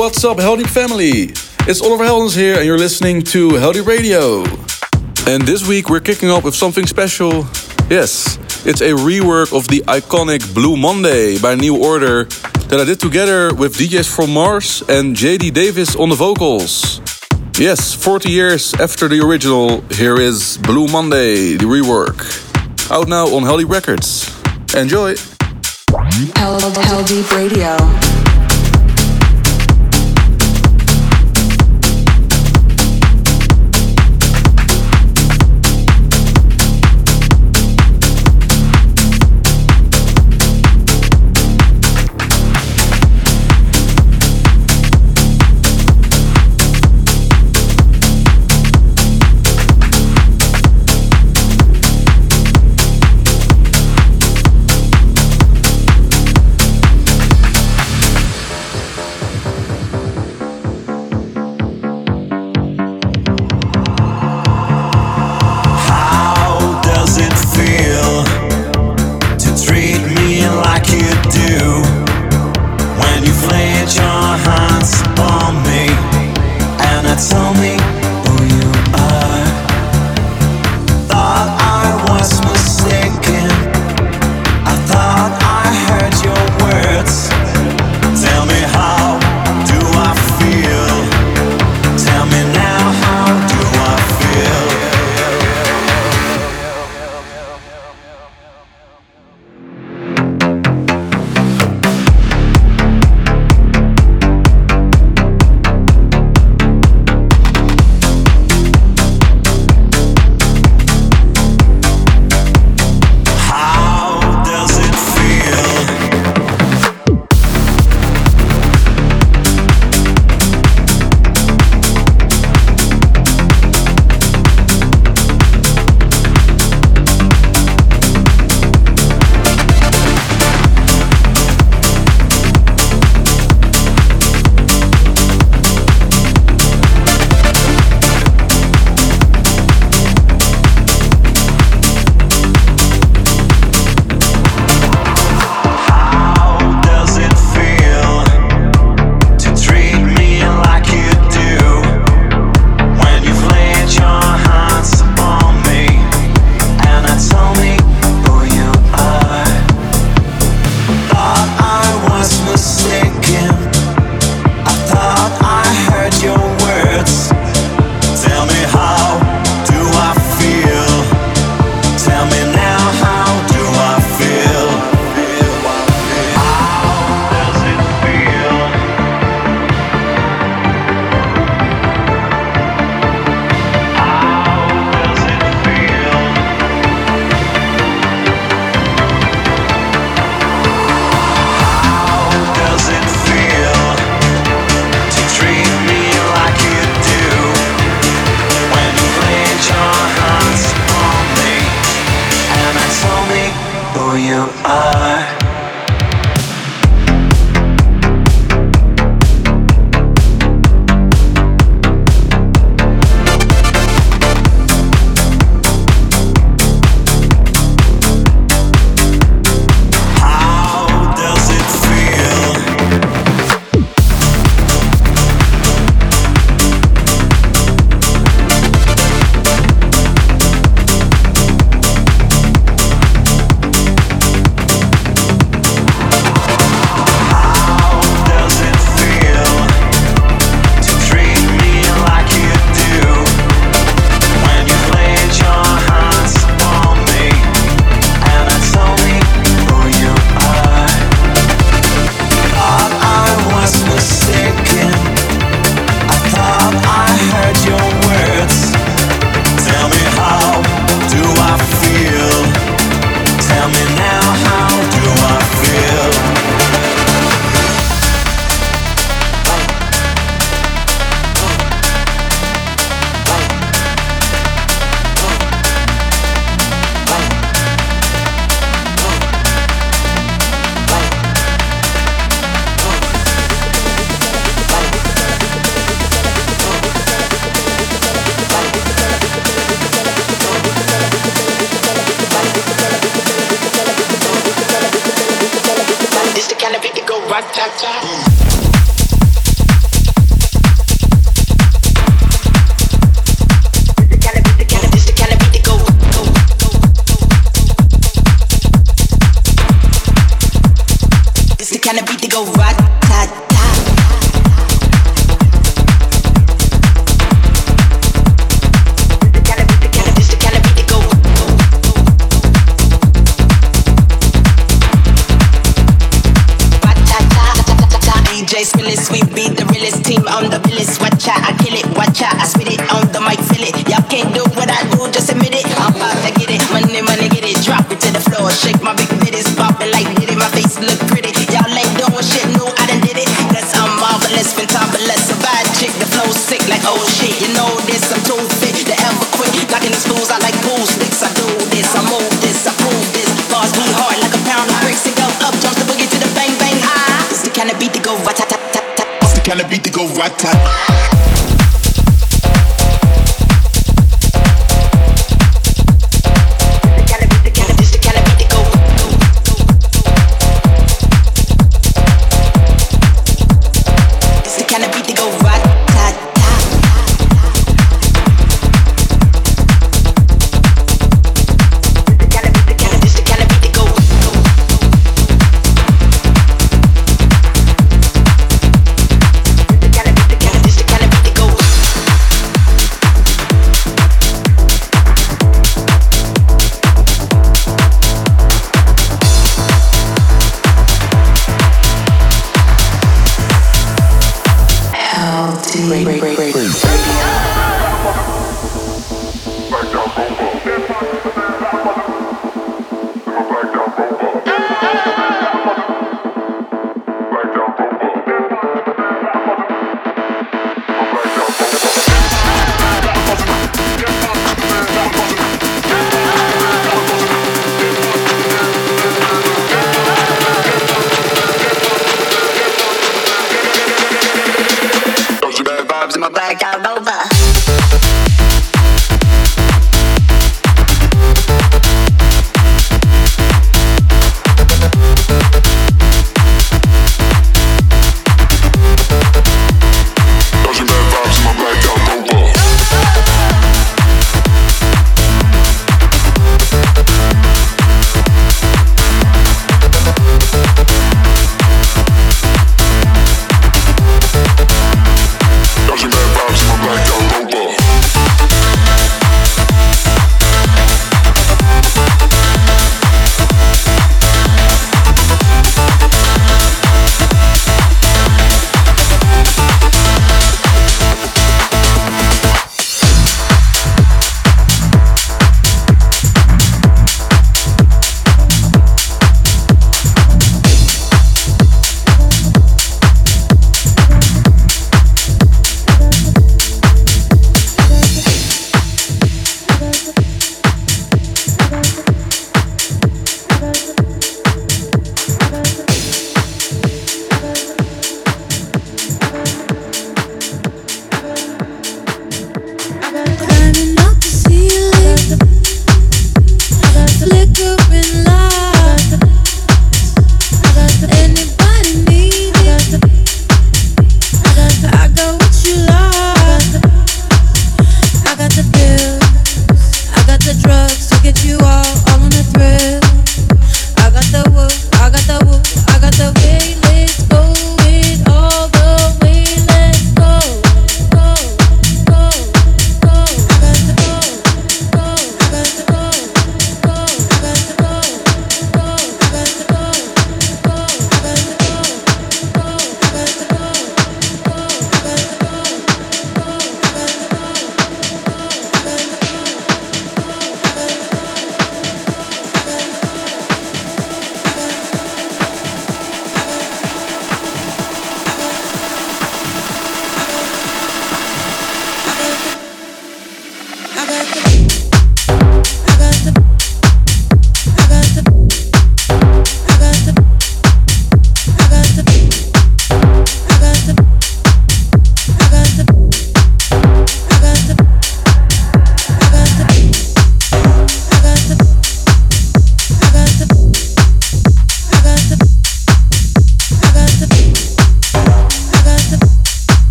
What's up, Heldeep family? It's Oliver Heldens here, and you're listening to Heldeep Radio. And this week we're kicking off with something special. Yes, it's a rework of the iconic Blue Monday by New Order that I did together with DJs from Mars and JD Davis on the vocals. Yes, 40 years after the original, here is Blue Monday, the rework. Out now on Heldeep Records. Enjoy! Deep Radio.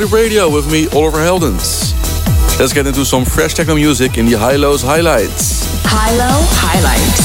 Heldeep Radio with me, Oliver Heldens. Let's get into some fresh techno music in the HI-LO's highlights. HI-LO Highlights.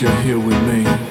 You're here with me.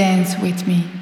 Dance with me.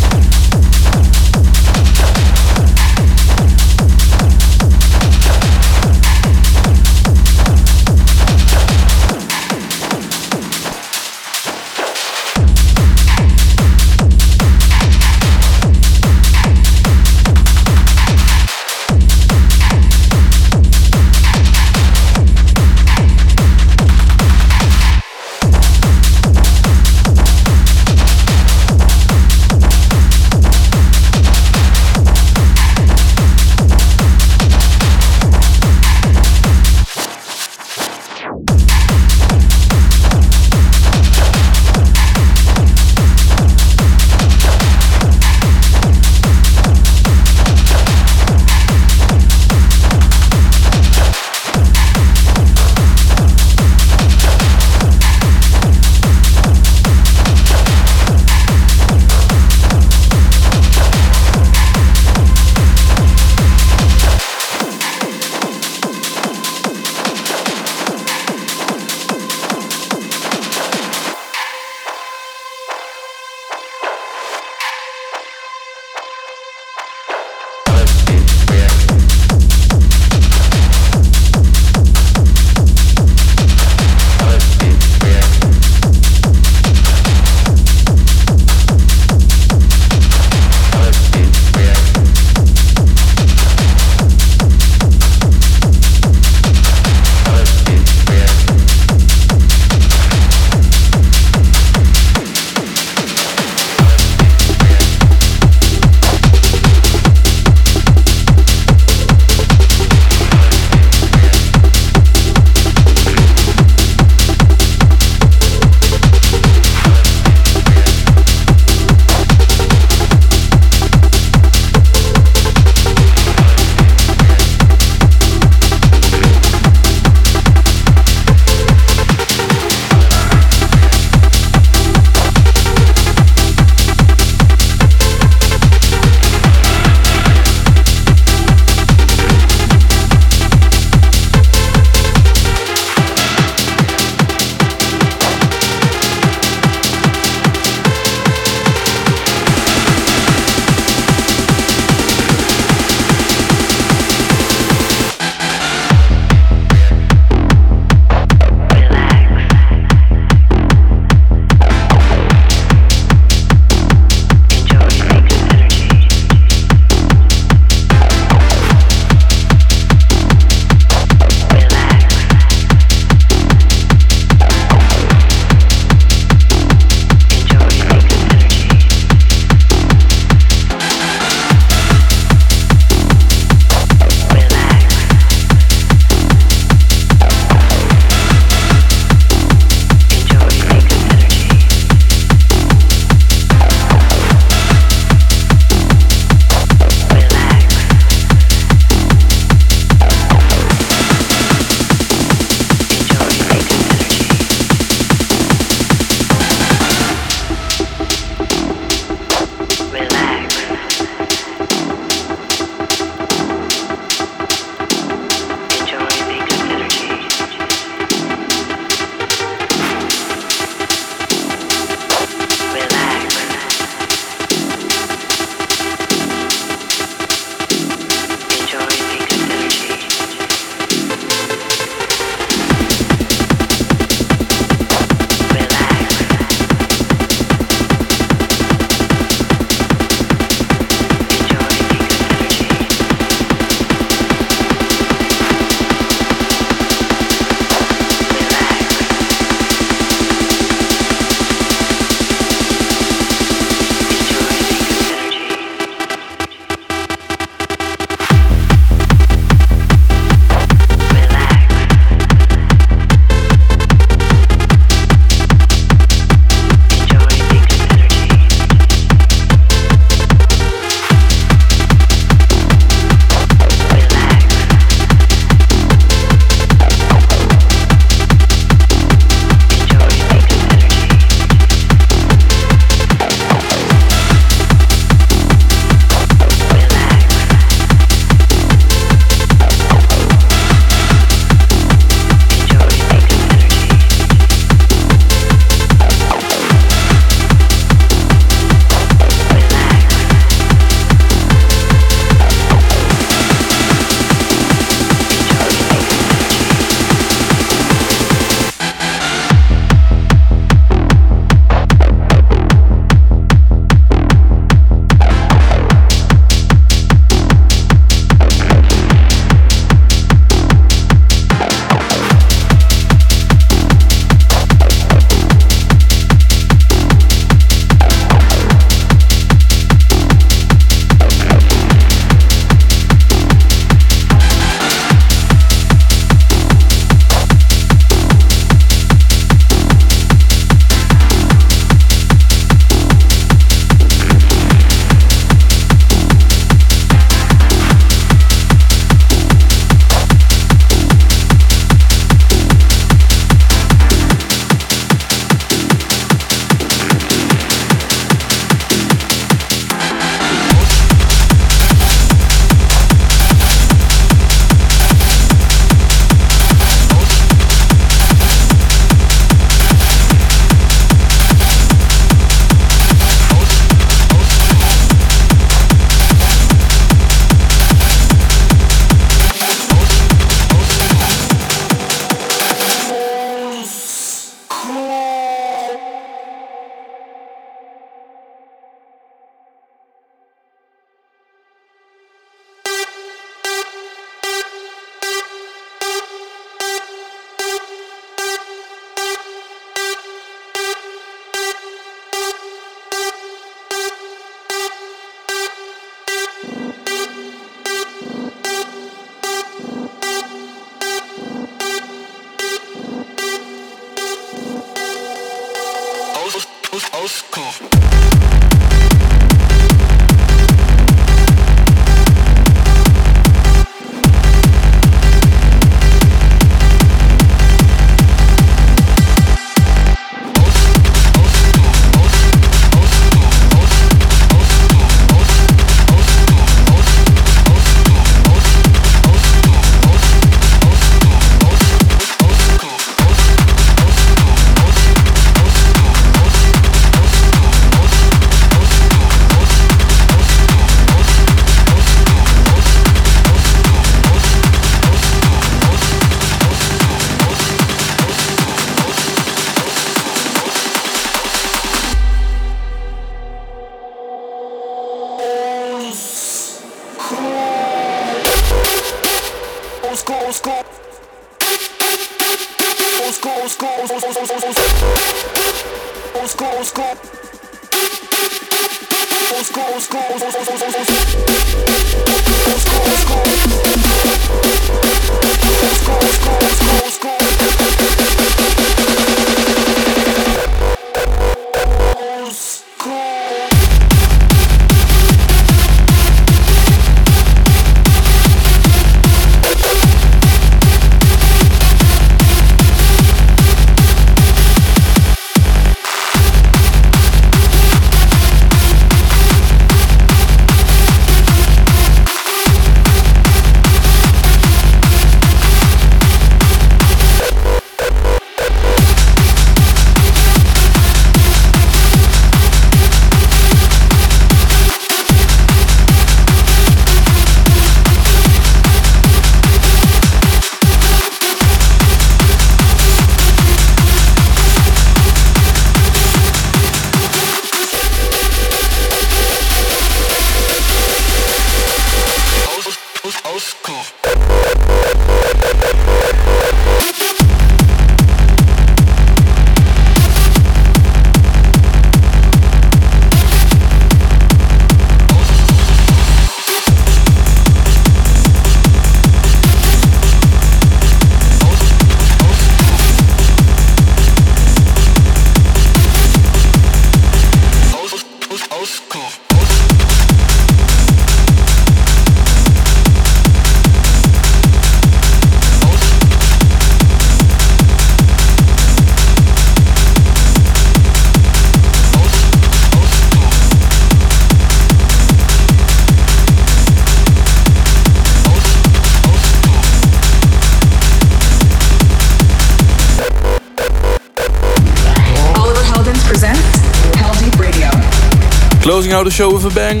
Out the show with a bang.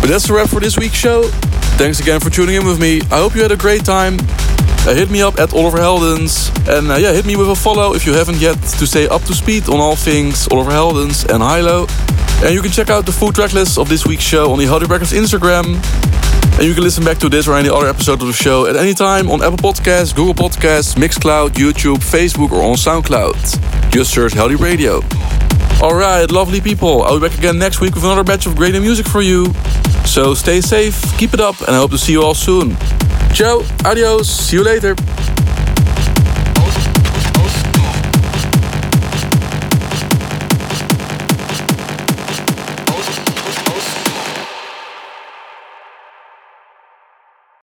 But that's a wrap for this week's show. Thanks again for tuning in with me. I hope you had a great time. Uh, hit me up at Oliver Heldens. And uh, yeah, hit me with a follow if you haven't yet to stay up to speed on all things Oliver Heldens and HI-LO. And you can check out the full track list of this week's show on the Heldeep Records Instagram. And you can listen back to this or any other episode of the show at any time on Apple Podcasts, Google Podcasts, Mixcloud, YouTube, Facebook, or on SoundCloud. Just search Heldeep Radio. Alright, lovely people. I'll be back again next week with another batch of great new music for you. So stay safe, keep it up, and I hope to see you all soon. Ciao, adios, see you later.